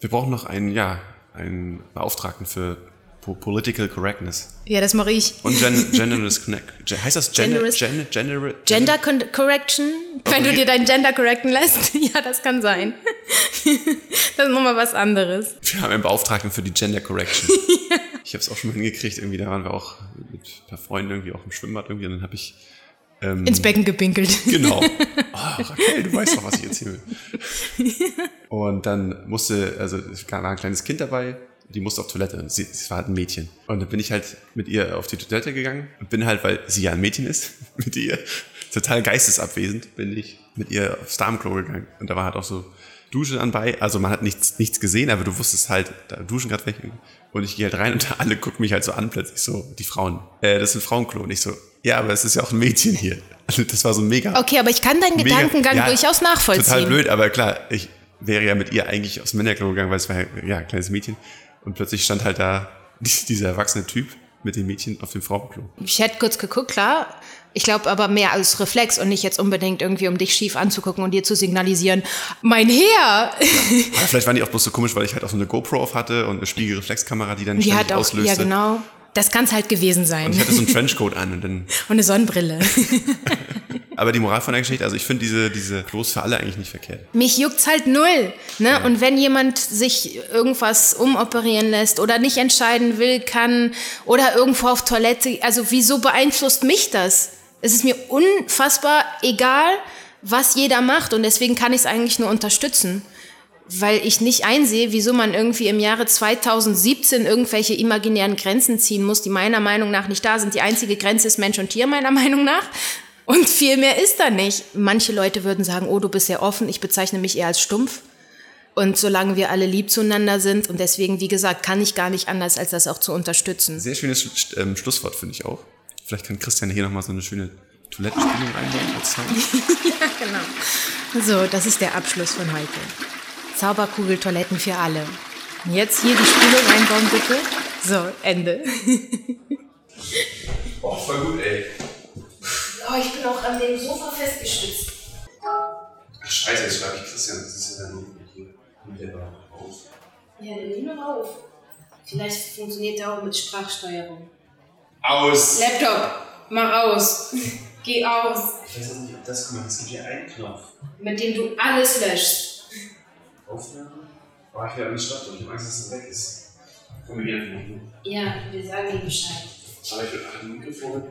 Wir brauchen noch einen, ja, einen Beauftragten für Political Correctness. Ja, das mache ich. Und gen Generous Connect. Heißt das Gen Generous- Gen Gener Gender Con Correction? Wenn du dir dein Gender correcten lässt? Ja, das kann sein. das ist nochmal was anderes. Wir haben einen Beauftragten für die Gender Correction. Ich habe es auch schon mal hingekriegt. Irgendwie, da waren wir auch mit ein paar Freunden irgendwie auch im Schwimmbad irgendwie. Und dann habe ich Ins Becken gepinkelt. Genau. Oh, Raquel, du weißt doch, was ich jetzt hier will. Und dann musste, also es war ein kleines Kind dabei, die musste auf Toilette. Und sie, sie war halt ein Mädchen. Und dann bin ich halt mit ihr auf die Toilette gegangen und bin halt, weil sie ja ein Mädchen ist, mit ihr total geistesabwesend, bin ich mit ihr aufs Damenklo gegangen. Und da war halt auch so Dusche anbei. Also man hat nichts, nichts gesehen, aber du wusstest halt, da duschen gerade welche. Und ich gehe halt rein und alle gucken mich halt so an, plötzlich so, die Frauen. Äh, das ist ein Frauenklo. Und ich so, ja, aber es ist ja auch ein Mädchen hier. Also das war so ein mega. Okay, aber ich kann deinen Mega- Gedankengang ja, durchaus nachvollziehen. Total blöd, aber klar, ich wäre ja mit ihr eigentlich aufs Männerklo gegangen, weil es war ja ein kleines Mädchen. Und plötzlich stand halt da dieser erwachsene Typ mit dem Mädchen auf dem Frauenklo. Ich hätte kurz geguckt, klar. Ich glaube aber mehr als Reflex und nicht jetzt unbedingt irgendwie, um dich schief anzugucken und dir zu signalisieren, mein Herr! Aber vielleicht waren die auch bloß so komisch, weil ich halt auch so eine GoPro auf hatte und eine Spiegelreflexkamera, die dann Die ständig hat auch, auslöste. ja genau. Das kann es halt gewesen sein. Und ich hatte so einen Trenchcoat an und dann. Und eine Sonnenbrille. Aber die Moral von der Geschichte, also ich finde diese, diese Klos für alle eigentlich nicht verkehrt. Mich juckt's halt null. Ne? Und wenn jemand sich irgendwas umoperieren lässt oder nicht entscheiden will, kann oder irgendwo auf Toilette, also wieso beeinflusst mich das? Es ist mir unfassbar egal, was jeder macht und deswegen kann ich es eigentlich nur unterstützen. Weil ich nicht einsehe, wieso man irgendwie im Jahre 2017 irgendwelche imaginären Grenzen ziehen muss, die meiner Meinung nach nicht da sind. Die einzige Grenze ist Mensch und Tier, meiner Meinung nach. Und viel mehr ist da nicht. Manche Leute würden sagen, oh, du bist sehr offen, ich bezeichne mich eher als stumpf. Und solange wir alle lieb zueinander sind und deswegen, wie gesagt, kann ich gar nicht anders, als das auch zu unterstützen. Sehr schönes Sch- ähm, Schlusswort, finde ich auch. Vielleicht kann Christian hier nochmal so eine schöne Toilettenspülung einbauen als Sound. Genau. So, das ist der Abschluss von heute. Zauberkugel-Toiletten für alle. Und Jetzt hier die Spülung einbauen, bitte. So, Ende. Oh, voll gut, ey. Oh, ich bin auch an dem Sofa festgestützt. Ach, scheiße, jetzt schreibe ich Christian. Das ist ja dann hier. wieder raus. Ja, nimm ihn noch auf. Vielleicht funktioniert der auch mit Sprachsteuerung. Aus. Laptop, mach aus. Geh aus. Ich weiß nicht, ob das gemacht Es gibt hier einen Knopf. Mit dem du alles löschst. Aufnahme? Oh, ich will an den Start und ich habe Angst, dass es weg ist. Komm, wir gehen. Ja, wir sagen dir Bescheid. Aber ich will ein Mikrofon.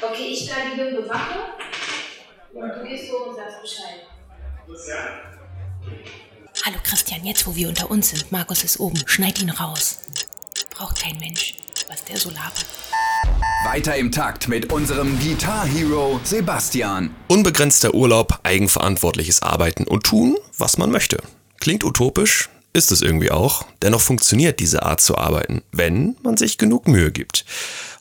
Okay, ich bleibe hier und bewache. Und du gehst so und sagst Bescheid. Hallo Christian, jetzt wo wir unter uns sind, Markus ist oben, schneid ihn raus. Braucht kein Mensch, was der so labert. Weiter im Takt mit unserem Guitar Hero Sebastian. Unbegrenzter Urlaub, eigenverantwortliches Arbeiten und tun, was man möchte. Klingt utopisch, ist es irgendwie auch. Dennoch funktioniert diese Art zu arbeiten, wenn man sich genug Mühe gibt.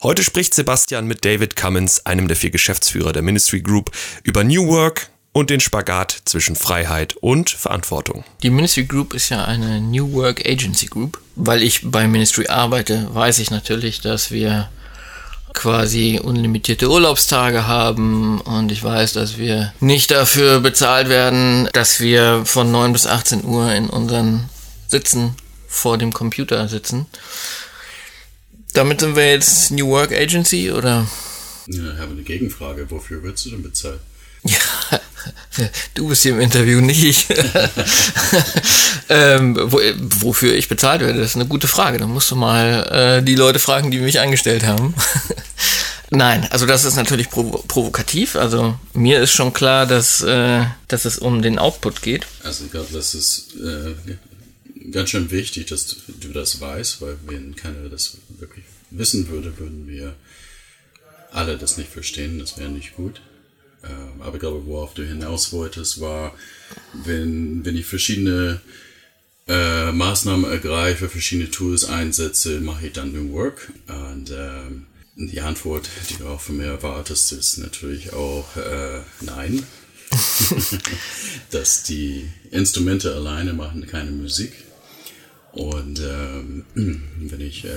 Heute spricht Sebastian mit David Cummins, einem der vier Geschäftsführer der Ministry Group, über New Work und den Spagat zwischen Freiheit und Verantwortung. Die Ministry Group ist ja eine New Work Agency Group. Weil ich bei Ministry arbeite, weiß ich natürlich, dass wir quasi unlimitierte Urlaubstage haben und ich weiß, dass wir nicht dafür bezahlt werden, dass wir von 9 bis 18 Uhr in unseren Sitzen vor dem Computer sitzen. Damit sind wir jetzt New Work Agency oder? Ja, ich habe eine Gegenfrage. Wofür wirst du denn bezahlt? Ja, du bist hier im Interview, nicht ich. ähm, wo, wofür ich bezahlt werde, das ist eine gute Frage. Da musst du mal äh, die Leute fragen, die mich angestellt haben. Nein, also das ist natürlich provo provokativ. Also mir ist schon klar, dass, äh, dass es um den Output geht. Also ich glaube, das ist äh, ganz schön wichtig, dass du das weißt, weil wenn keiner das wirklich wissen würde, würden wir alle das nicht verstehen. Das wäre nicht gut. Ähm, aber ich glaube, worauf du hinaus wolltest, war, wenn, wenn ich verschiedene äh, Maßnahmen ergreife, verschiedene Tools einsetze, mache ich dann New Work. Und ähm, die Antwort, die du auch von mir erwartest, ist natürlich auch äh, nein. Dass die Instrumente alleine machen keine Musik. Und ähm, wenn ich äh,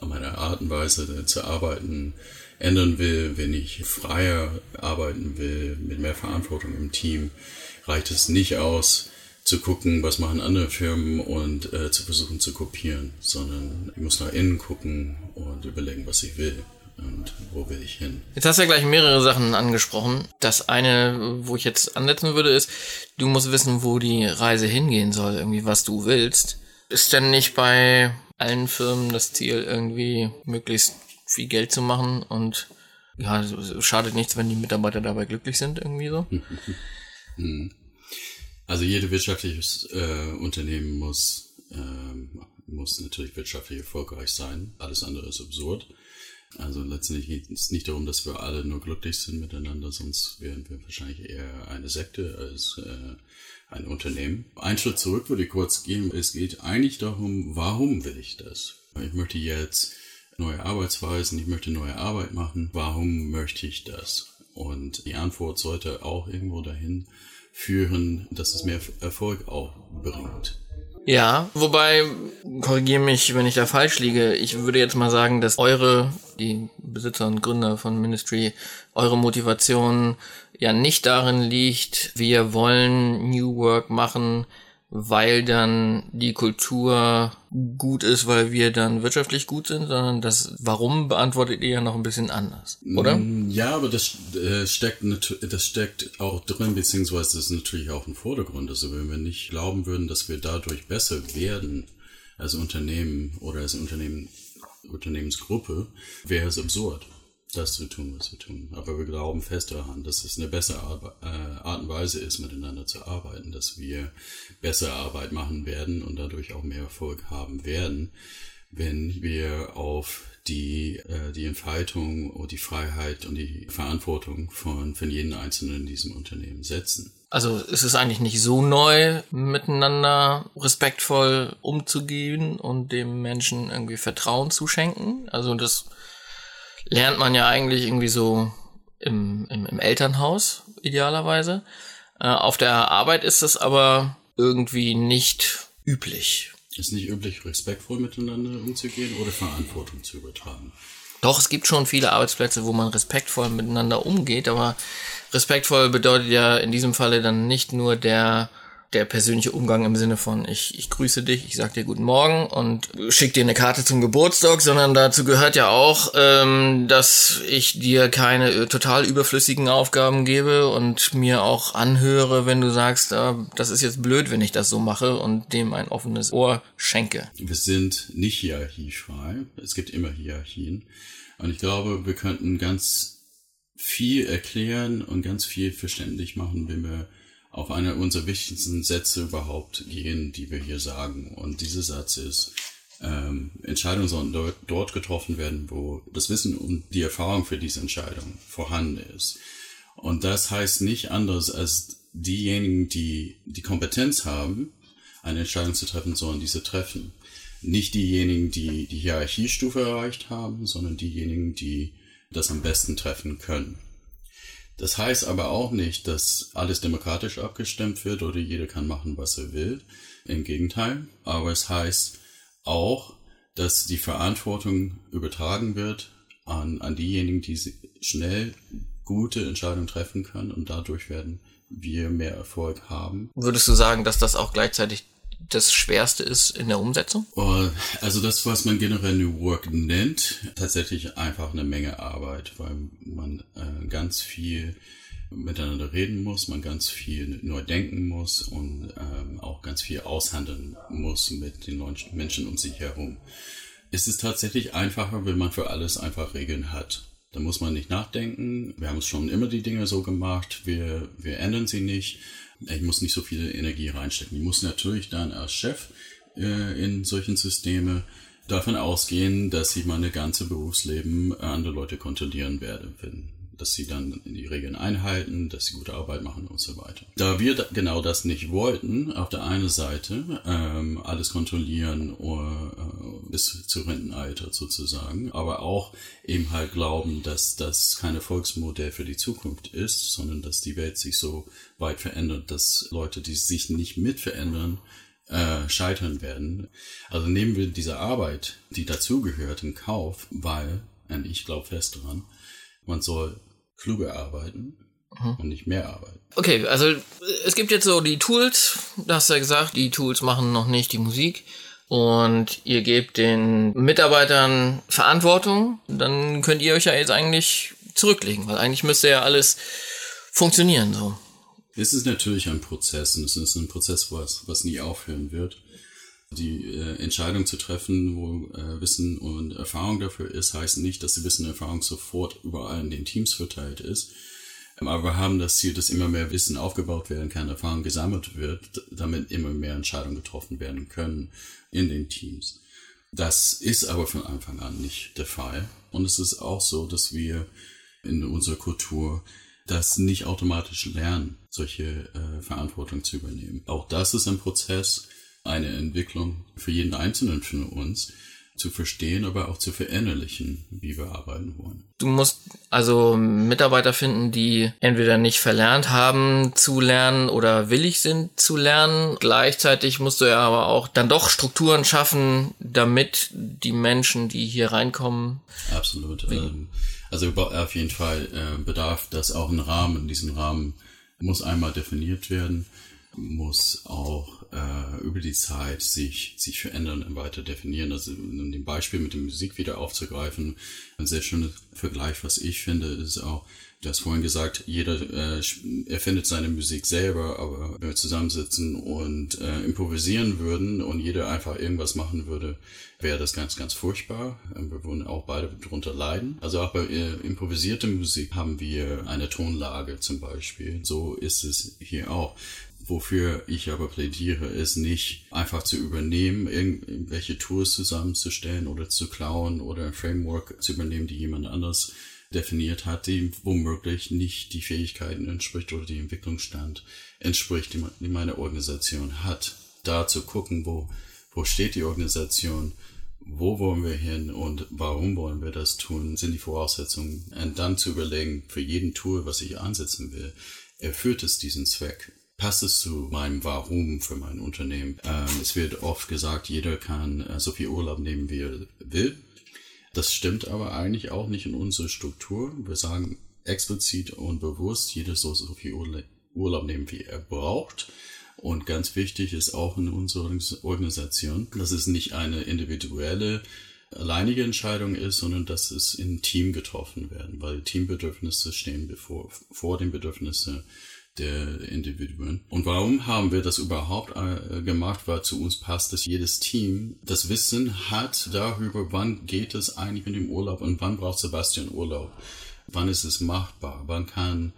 an meiner Art und Weise zu arbeiten ändern will, wenn ich freier arbeiten will, mit mehr Verantwortung im Team, reicht es nicht aus, zu gucken, was machen andere Firmen und äh, zu versuchen zu kopieren, sondern ich muss nach innen gucken und überlegen, was ich will und wo will ich hin. Jetzt hast du ja gleich mehrere Sachen angesprochen. Das eine, wo ich jetzt ansetzen würde, ist, du musst wissen, wo die Reise hingehen soll, irgendwie was du willst. Ist denn nicht bei allen Firmen das Ziel, irgendwie möglichst viel Geld zu machen und ja, es schadet nichts, wenn die Mitarbeiter dabei glücklich sind, irgendwie so? Also jede wirtschaftliches äh, Unternehmen muss, ähm, muss natürlich wirtschaftlich erfolgreich sein. Alles andere ist absurd. Also letztendlich geht es nicht darum, dass wir alle nur glücklich sind miteinander, sonst wären wir wahrscheinlich eher eine Sekte als äh, ein Unternehmen. Ein Schritt zurück würde ich kurz gehen. Es geht eigentlich darum, warum will ich das? Ich möchte jetzt neue Arbeitsweisen, ich möchte neue Arbeit machen. Warum möchte ich das? Und die Antwort sollte auch irgendwo dahin führen, dass es mehr Erfolg auch bringt. Ja, wobei, korrigiere mich, wenn ich da falsch liege. Ich würde jetzt mal sagen, dass eure, die Besitzer und Gründer von Ministry, eure Motivation ja nicht darin liegt, wir wollen New Work machen, weil dann die Kultur gut ist, weil wir dann wirtschaftlich gut sind, sondern das Warum beantwortet ihr ja noch ein bisschen anders, oder? Ja, aber das äh, steckt das steckt auch drin, beziehungsweise das ist natürlich auch ein Vordergrund. Also wenn wir nicht glauben würden, dass wir dadurch besser werden als Unternehmen oder als Unternehmen, Unternehmensgruppe, wäre es absurd das zu tun, was wir tun. Aber wir glauben fest daran, dass es eine bessere Art, äh, Art und Weise ist, miteinander zu arbeiten, dass wir bessere Arbeit machen werden und dadurch auch mehr Erfolg haben werden, wenn wir auf die, äh, die Entfaltung und die Freiheit und die Verantwortung von, von jedem Einzelnen in diesem Unternehmen setzen. Also ist es eigentlich nicht so neu, miteinander respektvoll umzugehen und dem Menschen irgendwie Vertrauen zu schenken. Also das lernt man ja eigentlich irgendwie so im, im, im Elternhaus, idealerweise. Äh, auf der Arbeit ist es aber irgendwie nicht üblich. Ist nicht üblich, respektvoll miteinander umzugehen oder Verantwortung zu übertragen? Doch, es gibt schon viele Arbeitsplätze, wo man respektvoll miteinander umgeht, aber respektvoll bedeutet ja in diesem Falle dann nicht nur der der persönliche Umgang im Sinne von ich, ich grüße dich, ich sag dir guten Morgen und schick dir eine Karte zum Geburtstag, sondern dazu gehört ja auch, ähm, dass ich dir keine äh, total überflüssigen Aufgaben gebe und mir auch anhöre, wenn du sagst, äh, das ist jetzt blöd, wenn ich das so mache und dem ein offenes Ohr schenke. Wir sind nicht hierarchiefrei. Es gibt immer Hierarchien. Und ich glaube, wir könnten ganz viel erklären und ganz viel verständlich machen, wenn wir auf einer unserer wichtigsten Sätze überhaupt gehen, die wir hier sagen. Und dieser Satz ist, ähm, Entscheidungen sollen dort, dort getroffen werden, wo das Wissen und die Erfahrung für diese Entscheidung vorhanden ist. Und das heißt nicht anders als diejenigen, die die Kompetenz haben, eine Entscheidung zu treffen, sollen diese treffen. Nicht diejenigen, die die Hierarchiestufe erreicht haben, sondern diejenigen, die das am besten treffen können. Das heißt aber auch nicht, dass alles demokratisch abgestimmt wird oder jeder kann machen, was er will. Im Gegenteil. Aber es heißt auch, dass die Verantwortung übertragen wird an, an diejenigen, die schnell gute Entscheidungen treffen können und dadurch werden wir mehr Erfolg haben. Würdest du sagen, dass das auch gleichzeitig das Schwerste ist in der Umsetzung? Oh, also das, was man generell New Work nennt, tatsächlich einfach eine Menge Arbeit, weil man äh, ganz viel miteinander reden muss, man ganz viel neu denken muss und ähm, auch ganz viel aushandeln muss mit den Menschen um sich herum. Es ist tatsächlich einfacher, wenn man für alles einfach Regeln hat. Da muss man nicht nachdenken. Wir haben es schon immer die Dinge so gemacht. Wir, wir ändern sie nicht ich muss nicht so viel Energie reinstecken. Ich muss natürlich dann als Chef äh, in solchen Systeme davon ausgehen, dass ich meine ganze Berufsleben andere Leute kontrollieren werde, wenn dass sie dann die Regeln einhalten, dass sie gute Arbeit machen und so weiter. Da wir genau das nicht wollten, auf der einen Seite ähm, alles kontrollieren oder, äh, bis zu Rentenalter sozusagen, aber auch eben halt glauben, dass das kein Erfolgsmodell für die Zukunft ist, sondern dass die Welt sich so weit verändert, dass Leute, die sich nicht mit verändern, äh, scheitern werden. Also nehmen wir diese Arbeit, die dazugehört, in Kauf, weil, und ich glaube fest daran, man soll kluger arbeiten mhm. und nicht mehr arbeiten. Okay, also es gibt jetzt so die Tools, da hast du ja gesagt, die Tools machen noch nicht die Musik. Und ihr gebt den Mitarbeitern Verantwortung, dann könnt ihr euch ja jetzt eigentlich zurücklegen, weil eigentlich müsste ja alles funktionieren so. Es ist natürlich ein Prozess und es ist ein Prozess, was, was nie aufhören wird die äh, Entscheidung zu treffen, wo äh, Wissen und Erfahrung dafür ist, heißt nicht, dass die Wissen und Erfahrung sofort überall in den Teams verteilt ist. Ähm, aber wir haben das Ziel, dass immer mehr Wissen aufgebaut werden kann, Erfahrung gesammelt wird, damit immer mehr Entscheidungen getroffen werden können in den Teams. Das ist aber von Anfang an nicht der Fall. Und es ist auch so, dass wir in unserer Kultur das nicht automatisch lernen, solche äh, Verantwortung zu übernehmen. Auch das ist ein Prozess, eine Entwicklung für jeden Einzelnen von uns zu verstehen, aber auch zu verinnerlichen, wie wir arbeiten wollen. Du musst also Mitarbeiter finden, die entweder nicht verlernt haben zu lernen oder willig sind zu lernen. Gleichzeitig musst du ja aber auch dann doch Strukturen schaffen, damit die Menschen, die hier reinkommen. Absolut. Ähm, also auf jeden Fall äh, bedarf das auch einen Rahmen. Diesen Rahmen muss einmal definiert werden, muss auch äh, über die Zeit sich, sich verändern und weiter definieren. Also um dem Beispiel mit der Musik wieder aufzugreifen, ein sehr schöner Vergleich, was ich finde, ist auch, du hast vorhin gesagt, jeder äh, erfindet seine Musik selber, aber wenn wir zusammensitzen und äh, improvisieren würden und jeder einfach irgendwas machen würde, wäre das ganz, ganz furchtbar. Wir würden auch beide darunter leiden. Also auch bei äh, improvisierter Musik haben wir eine Tonlage zum Beispiel. So ist es hier auch. Wofür ich aber plädiere, ist nicht einfach zu übernehmen, irgendwelche Tools zusammenzustellen oder zu klauen oder ein Framework zu übernehmen, die jemand anders definiert hat, die womöglich nicht die Fähigkeiten entspricht oder die Entwicklungsstand entspricht, die meine Organisation hat. Da zu gucken, wo, wo steht die Organisation, wo wollen wir hin und warum wollen wir das tun, sind die Voraussetzungen. Und dann zu überlegen, für jeden Tool, was ich ansetzen will, erfüllt es diesen Zweck passt es zu meinem Warum für mein Unternehmen. Ähm, es wird oft gesagt, jeder kann äh, so viel Urlaub nehmen, wie er will. Das stimmt aber eigentlich auch nicht in unserer Struktur. Wir sagen explizit und bewusst, jeder soll so viel Urlaub nehmen, wie er braucht. Und ganz wichtig ist auch in unserer Organisation, dass es nicht eine individuelle, alleinige Entscheidung ist, sondern dass es im Team getroffen werden, weil Teambedürfnisse stehen bevor, vor den Bedürfnissen der Individuen. Und warum haben wir das überhaupt äh, gemacht? Weil zu uns passt, dass jedes Team das Wissen hat darüber, wann geht es eigentlich mit dem Urlaub und wann braucht Sebastian Urlaub. Wann ist es machbar? Wann kann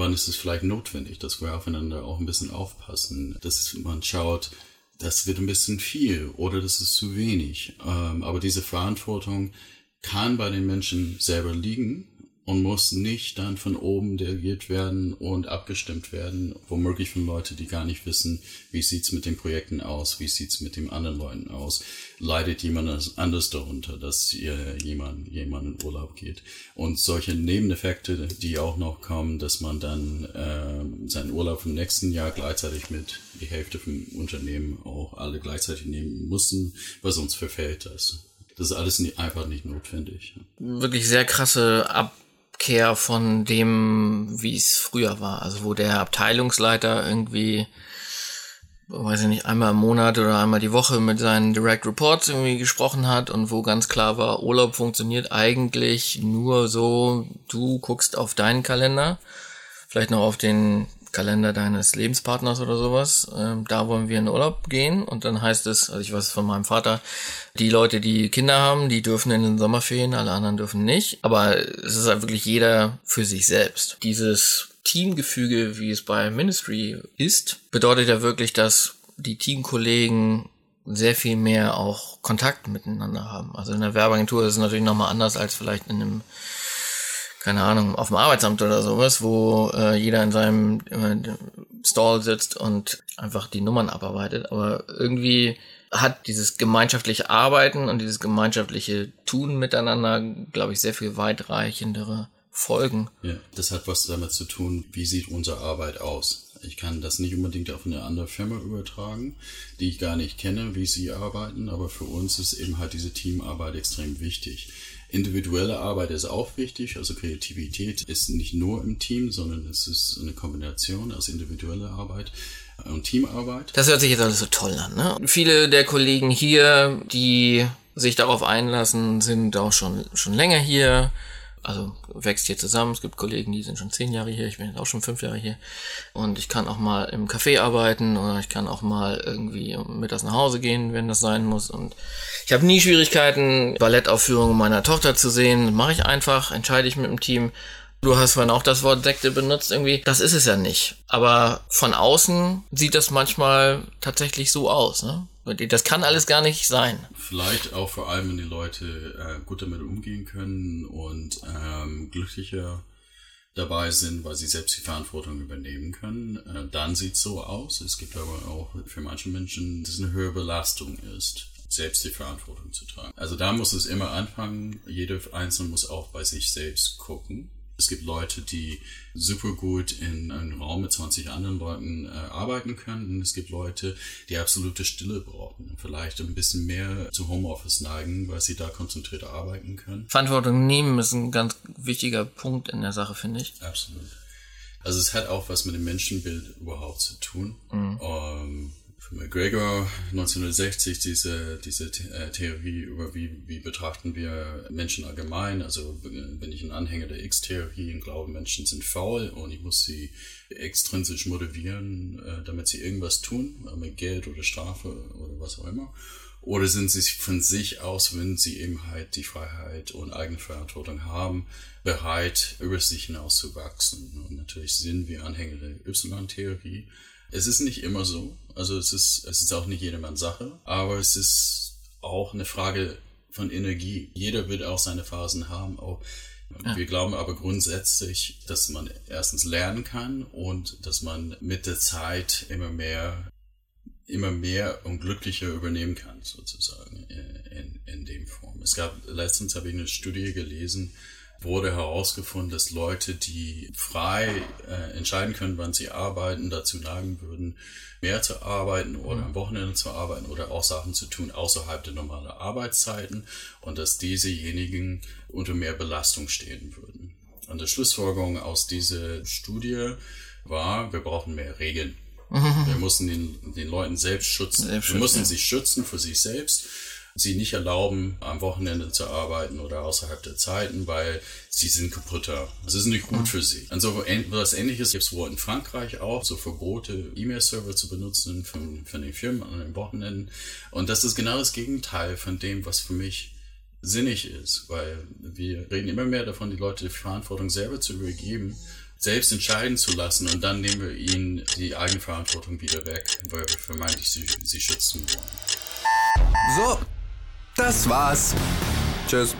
wann ist es vielleicht notwendig, dass wir aufeinander auch ein bisschen aufpassen, dass man schaut, das wird ein bisschen viel oder das ist zu wenig. Ähm, aber diese Verantwortung kann bei den Menschen selber liegen und muss nicht dann von oben delegiert werden und abgestimmt werden, womöglich von Leuten, die gar nicht wissen, wie sieht's mit den Projekten aus, wie sieht's mit den anderen Leuten aus, leidet jemand anders darunter, dass jemand, jemand in Urlaub geht. Und solche Nebeneffekte, die auch noch kommen, dass man dann äh, seinen Urlaub im nächsten Jahr gleichzeitig mit die Hälfte vom Unternehmen auch alle gleichzeitig nehmen müssen, weil sonst verfällt das. Das ist alles nicht, einfach nicht notwendig. Wirklich sehr krasse Ab Abkehr von dem, wie es früher war. Also wo der Abteilungsleiter irgendwie, weiß ich nicht, einmal im Monat oder einmal die Woche mit seinen Direct Reports irgendwie gesprochen hat und wo ganz klar war, Urlaub funktioniert eigentlich nur so, du guckst auf deinen Kalender, vielleicht noch auf den Kalender deines Lebenspartners oder sowas. Ähm, da wollen wir in Urlaub gehen und dann heißt es, also ich weiß von meinem Vater, die Leute, die Kinder haben, die dürfen in den Sommerferien, alle anderen dürfen nicht. Aber es ist halt wirklich jeder für sich selbst. Dieses Teamgefüge, wie es bei Ministry ist, bedeutet ja wirklich, dass die Teamkollegen sehr viel mehr auch Kontakt miteinander haben. Also in der Werbeagentur ist es natürlich nochmal anders als vielleicht in einem keine Ahnung, auf dem Arbeitsamt oder sowas, wo äh, jeder in seinem äh, Stall sitzt und einfach die Nummern abarbeitet. Aber irgendwie hat dieses gemeinschaftliche Arbeiten und dieses gemeinschaftliche Tun miteinander, glaube ich, sehr viel weitreichendere Folgen. Ja, das hat was damit zu tun, wie sieht unsere Arbeit aus. Ich kann das nicht unbedingt auf eine andere Firma übertragen, die ich gar nicht kenne, wie sie arbeiten, aber für uns ist eben halt diese Teamarbeit extrem wichtig. Individuelle Arbeit ist auch wichtig, also Kreativität ist nicht nur im Team, sondern es ist eine Kombination aus individueller Arbeit und Teamarbeit. Das hört sich jetzt alles so toll an. Ne? Viele der Kollegen hier, die sich darauf einlassen, sind auch schon, schon länger hier also wächst hier zusammen. Es gibt Kollegen, die sind schon zehn Jahre hier, ich bin jetzt auch schon fünf Jahre hier. Und ich kann auch mal im Café arbeiten oder ich kann auch mal irgendwie mittags nach Hause gehen, wenn das sein muss. Und ich habe nie Schwierigkeiten, Ballettaufführungen meiner Tochter zu sehen. Mache ich einfach, entscheide ich mit dem Team. Du hast vorhin auch das Wort Sekte benutzt irgendwie. Das ist es ja nicht. Aber von außen sieht das manchmal tatsächlich so aus. Ne? Das kann alles gar nicht sein. Vielleicht auch vor allem, wenn die Leute äh, gut damit umgehen können und ähm, glücklicher dabei sind, weil sie selbst die Verantwortung übernehmen können, äh, dann sieht es so aus. Es gibt aber auch für manche Menschen, dass es eine höhere Belastung ist, selbst die Verantwortung zu tragen. Also da muss es immer anfangen. Jeder Einzelne muss auch bei sich selbst gucken es gibt Leute, die super gut in einem Raum mit 20 anderen Leuten äh, arbeiten können. Und es gibt Leute, die absolute Stille brauchen. Vielleicht ein bisschen mehr zu Homeoffice neigen, weil sie da konzentriert arbeiten können. Verantwortung nehmen ist ein ganz wichtiger Punkt in der Sache, finde ich. Absolut. Also es hat auch was mit dem Menschenbild überhaupt zu tun. Mhm. Ähm, McGregor 1960 diese, diese äh, Theorie über wie, wie betrachten wir Menschen allgemein. Also bin ich ein Anhänger der X-Theorie und glaube, Menschen sind faul und ich muss sie extrinsisch motivieren, äh, damit sie irgendwas tun, mit Geld oder Strafe oder was auch immer. Oder sind sie von sich aus, wenn sie eben halt die Freiheit und Eigenverantwortung haben, bereit, über sich hinaus zu wachsen? Und natürlich sind wir Anhänger der Y-Theorie es ist nicht immer so. Also es ist, es ist auch nicht jedermanns Sache. Aber es ist auch eine Frage von Energie. Jeder wird auch seine Phasen haben. Auch ja. Wir glauben aber grundsätzlich, dass man erstens lernen kann und dass man mit der Zeit immer mehr, immer mehr und glücklicher übernehmen kann, sozusagen, in, in dem Form. Es gab, letztens habe ich eine Studie gelesen, wurde herausgefunden, dass Leute, die frei äh, entscheiden können, wann sie arbeiten, dazu neigen würden, mehr zu arbeiten oder am Wochenende zu arbeiten oder auch Sachen zu tun außerhalb der normalen Arbeitszeiten und dass diesejenigen unter mehr Belastung stehen würden. Und die Schlussfolgerung aus dieser Studie war, wir brauchen mehr Regeln. Wir mussten den, den Leuten selbst schützen. Selbst wir mussten schützen, sie schützen für sich selbst, sie nicht erlauben, am Wochenende zu arbeiten oder außerhalb der Zeiten, weil sie sind kaputter. Das ist nicht gut für sie. Und so ähn- was ähnliches gibt es wohl in Frankreich auch, so Verbote, E-Mail-Server zu benutzen von, von den Firmen an den Wochenenden. Und das ist genau das Gegenteil von dem, was für mich sinnig ist, weil wir reden immer mehr davon, die Leute die Verantwortung selber zu übergeben, selbst entscheiden zu lassen und dann nehmen wir ihnen die eigene Verantwortung wieder weg, weil wir vermeintlich sie, sie schützen wollen. So, das war's. Tschüss.